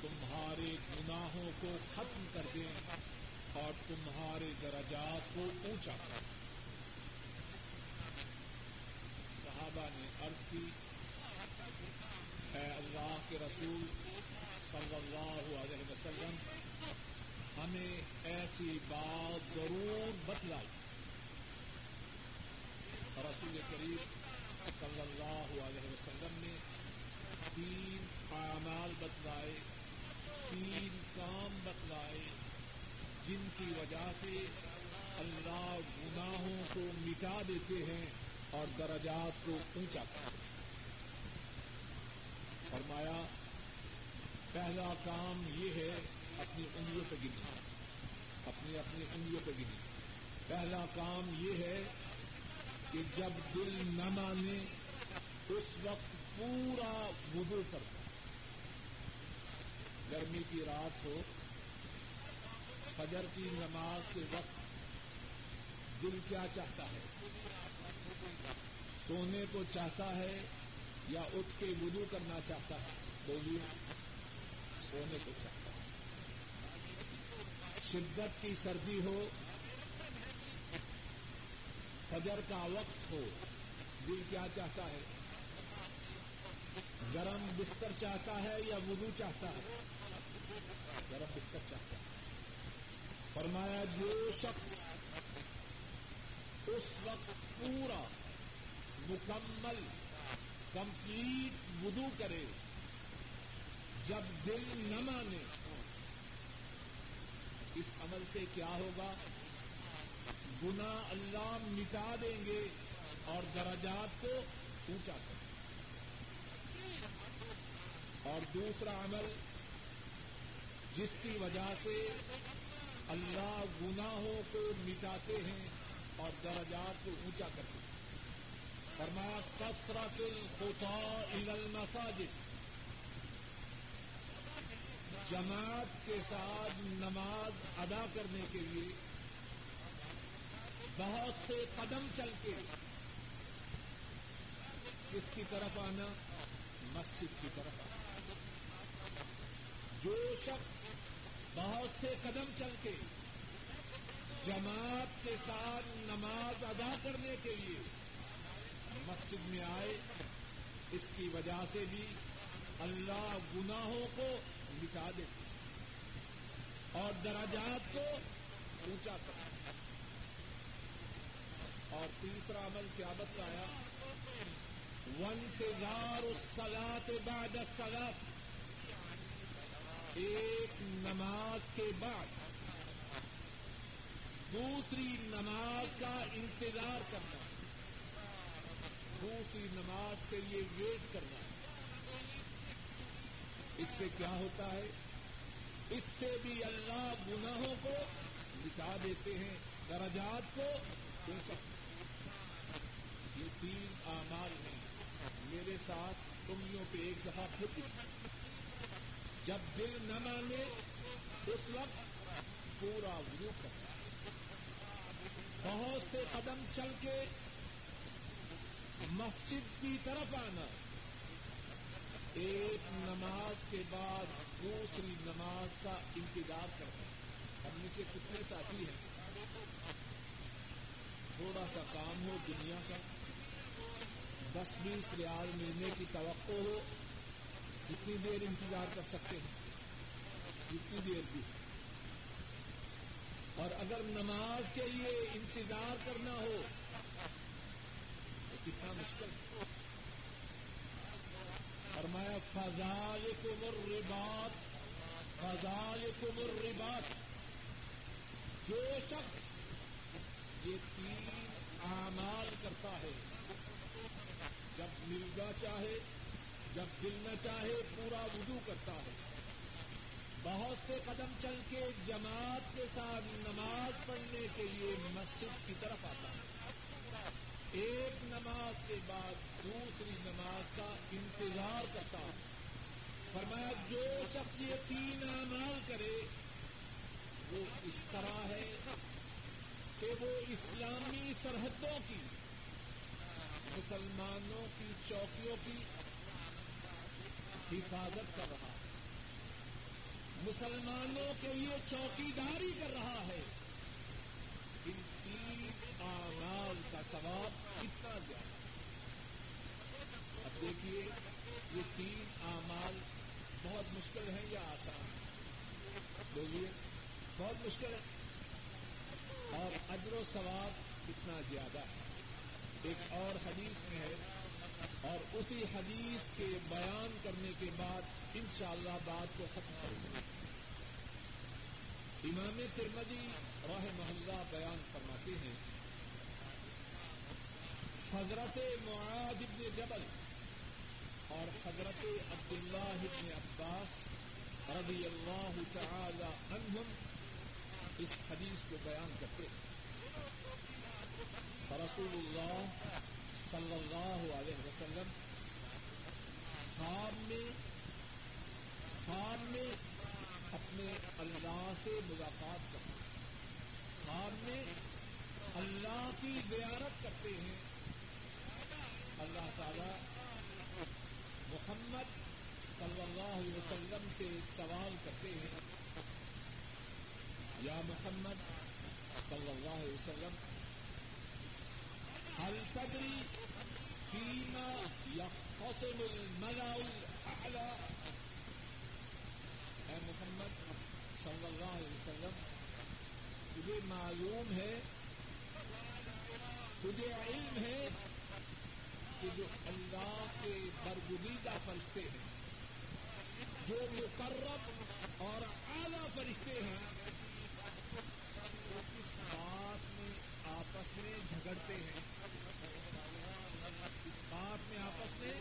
تمہارے گناہوں کو ختم کر دیں اور تمہارے درجات کو اونچا کر دیں۔ صحابہ نے عرض کی، اے اللہ کے رسول صلی اللہ علیہ وسلم، ہمیں ایسی بات ضرور بتلائی رسول کریم صلی اللہ علیہ وسلم نے تین اعمال بتلائے، تین کام بتلائے، جن کی وجہ سے اللہ گناہوں کو مٹا دیتے ہیں اور درجات کو اونچا کرتے ہیں۔ فرمایا، پہلا کام یہ ہے اپنی انگلیوں پہ گنی اپنی اپنی انگلیوں پہ گنی پہلا کام یہ ہے کہ جب دل نہ مانے، اس وقت پورا وضو کرتا گرمی کی رات ہو، فجر کی نماز کے وقت دل کیا چاہتا ہے؟ سونے کو چاہتا ہے یا اٹھ کے وضو کرنا چاہتا ہے؟ بولیے، سونے کو چاہتا ہے۔ شدت کی سردی ہو، فجر کا وقت ہو، دل کیا چاہتا ہے؟ گرم بستر چاہتا ہے یا وضو چاہتا ہے؟ گرم بستر چاہتا ہے۔ فرمایا، جو شخص اس وقت پورا مکمل، کمپلیٹ وضو کرے، جب دل نہ مانے، اس عمل سے کیا ہوگا؟ گنا اللہ مٹا دیں گے اور درجات کو اونچا کریں اور دوسرا عمل جس کی وجہ سے اللہ گناہوں کو مٹاتے ہیں اور درجات کو اونچا کرتے ہیں۔ فرمایا، کثرت الخطا الى المساجد۔ جماعت کے ساتھ نماز ادا کرنے کے لیے بہت سے قدم چل کے کس کی طرف آنا، مسجد کی طرف آنا۔ جو شخص بہت سے قدم چل کے جماعت کے ساتھ نماز ادا کرنے کے لیے مسجد میں آئے۔ اس کی وجہ سے بھی اللہ گناہوں کو مٹا دے اور دراجات کو اونچا کر اور تیسرا عمل کیا بتایا ونتظار الصلاة بعد الصلاة۔ ایک نماز کے بعد دوسری نماز کا انتظار کرنا، دوسری نماز کے لیے ویٹ کرنا۔ اس سے کیا ہوتا ہے؟ اس سے بھی اللہ گناہوں کو مٹا دیتے ہیں، درجات کو یہ تین اعمال ہیں۔ میرے ساتھ انگلیوں پہ ایک دفعہ پھر جب دل نہ مانے، اس وقت پورا وضو کرنا بہت سے قدم چل کے مسجد کی طرف آنا۔ ایک نماز کے بعد دوسری نماز کا انتظار کرنا ہم میں سے کتنے ساتھی ہیں؟ تھوڑا سا کام ہو، دنیا کا۔ دس بیس ریال ملنے کی توقع ہو۔ جتنی دیر انتظار کر سکتے ہیں، جتنی دیر بھی۔ اور اگر نماز کے لیے انتظار کرنا ہو، تو کتنا مشکل۔ فرمایا فضال کو مر فضال کو مر بات جو شخص یہ تین اعمال کرتا ہے، جب ملنا چاہے جب دل نہ چاہے پورا وضو کرتا ہے بہت سے قدم چل کے جماعت کے ساتھ نماز پڑھنے کے لیے مسجد کی طرف آتا ہے ایک نماز کے بعد دوسری نماز کا انتظار کرتا ہے فرمایا، جو شخص یہ تین اعمال کرے، وہ اس طرح ہے کہ وہ اسلامی سرحدوں کی، مسلمانوں کی، چوکیوں کی حفاظت کر رہا ہے۔ مسلمانوں کے لیے چوکیداری کر رہا ہے۔ ان تین آغاز کا ثواب کتنا زیادہ اب دیکھیے، یہ تین اعمال بہت مشکل ہیں یا آسان بولیے، بہت مشکل ہے اور اجر و ثواب کتنا زیادہ ہے؟ ایک اور حدیث میں ہے اور اسی حدیث کے بیان کرنے کے بعد انشاءاللہ اللہ بات کو ختم کریں گے۔ امام ترمدی راہ محلہ بیان فرماتے ہیں، حضرت معاذ ابن جبل اور حضرت عبداللہ ابن عباس رضی اللہ تعالی عنہم اس حدیث کو بیان کرتے ہیں۔ رسول اللہ صلی اللہ علیہ وسلم، خواب میں خواب میں اپنے اللہ سے ملاقات کرتے ہیں۔ خواب میں اللہ کی زیارت کرتے ہیں۔ اللہ تعالی محمد صلی اللہ علیہ وسلم سے سوال کرتے ہیں۔ یا محمد صلی اللہ علیہ وسلم الفدری فیما یا حسن الملا اے محمد صلی اللہ علیہ وسلم، تجھے معلوم ہے، تجھے علم ہے کہ جو اللہ کے برگزیدہ فرشتے ہیں، جو مقرب اور اعلی فرشتے ہیں، وہ کس بات میں آپس میں جھگڑتے ہیں؟ باپ میں آپس میں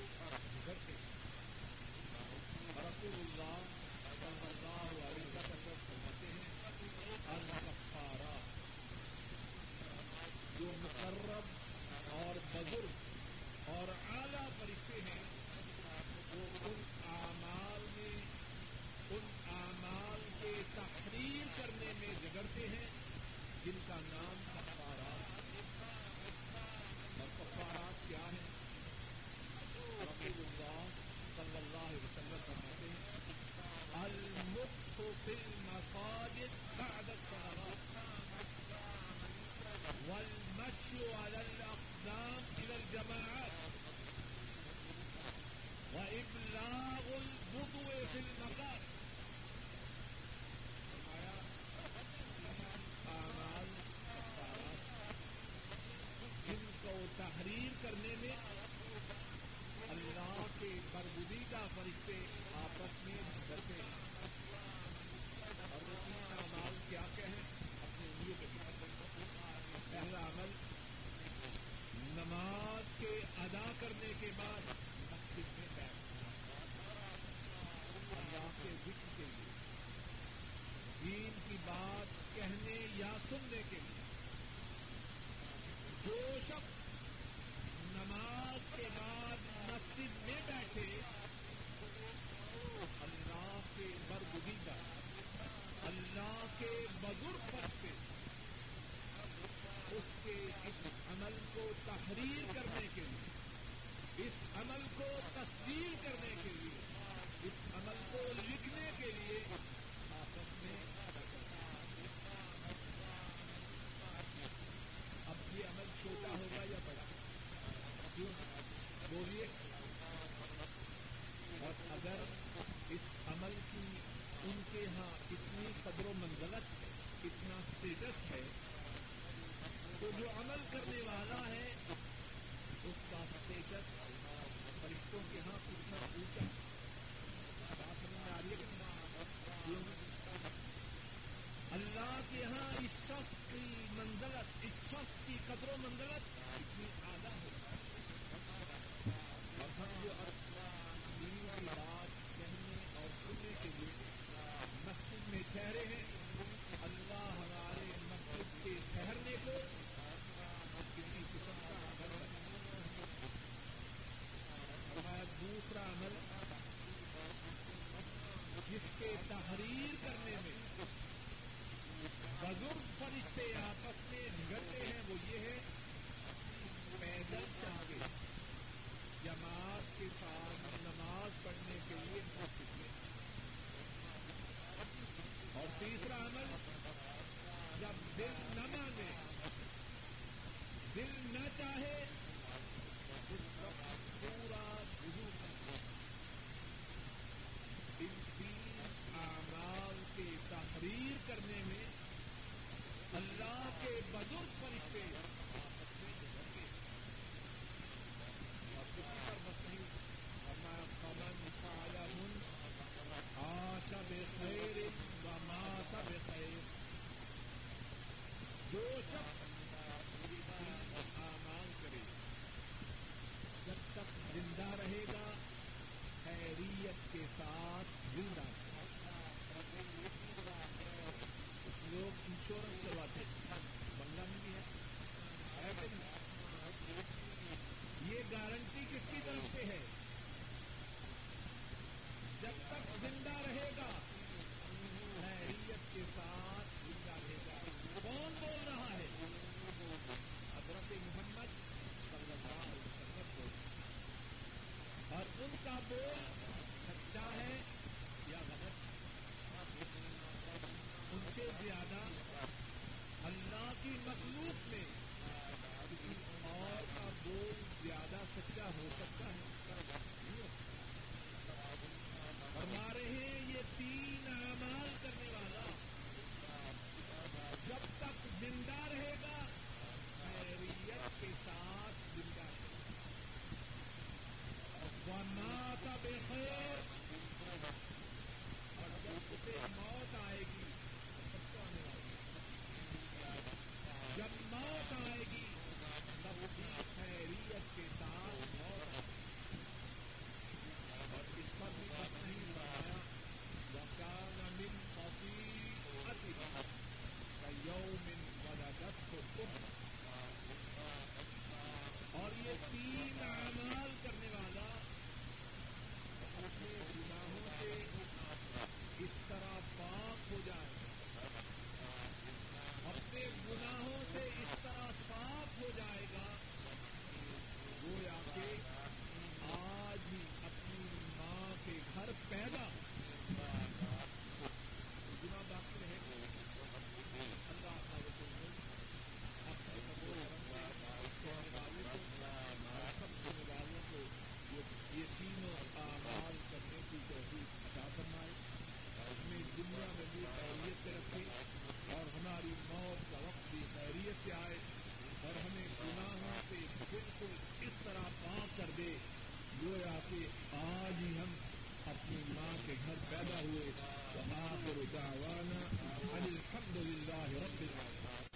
جھگڑتے ہیں رسول اللہ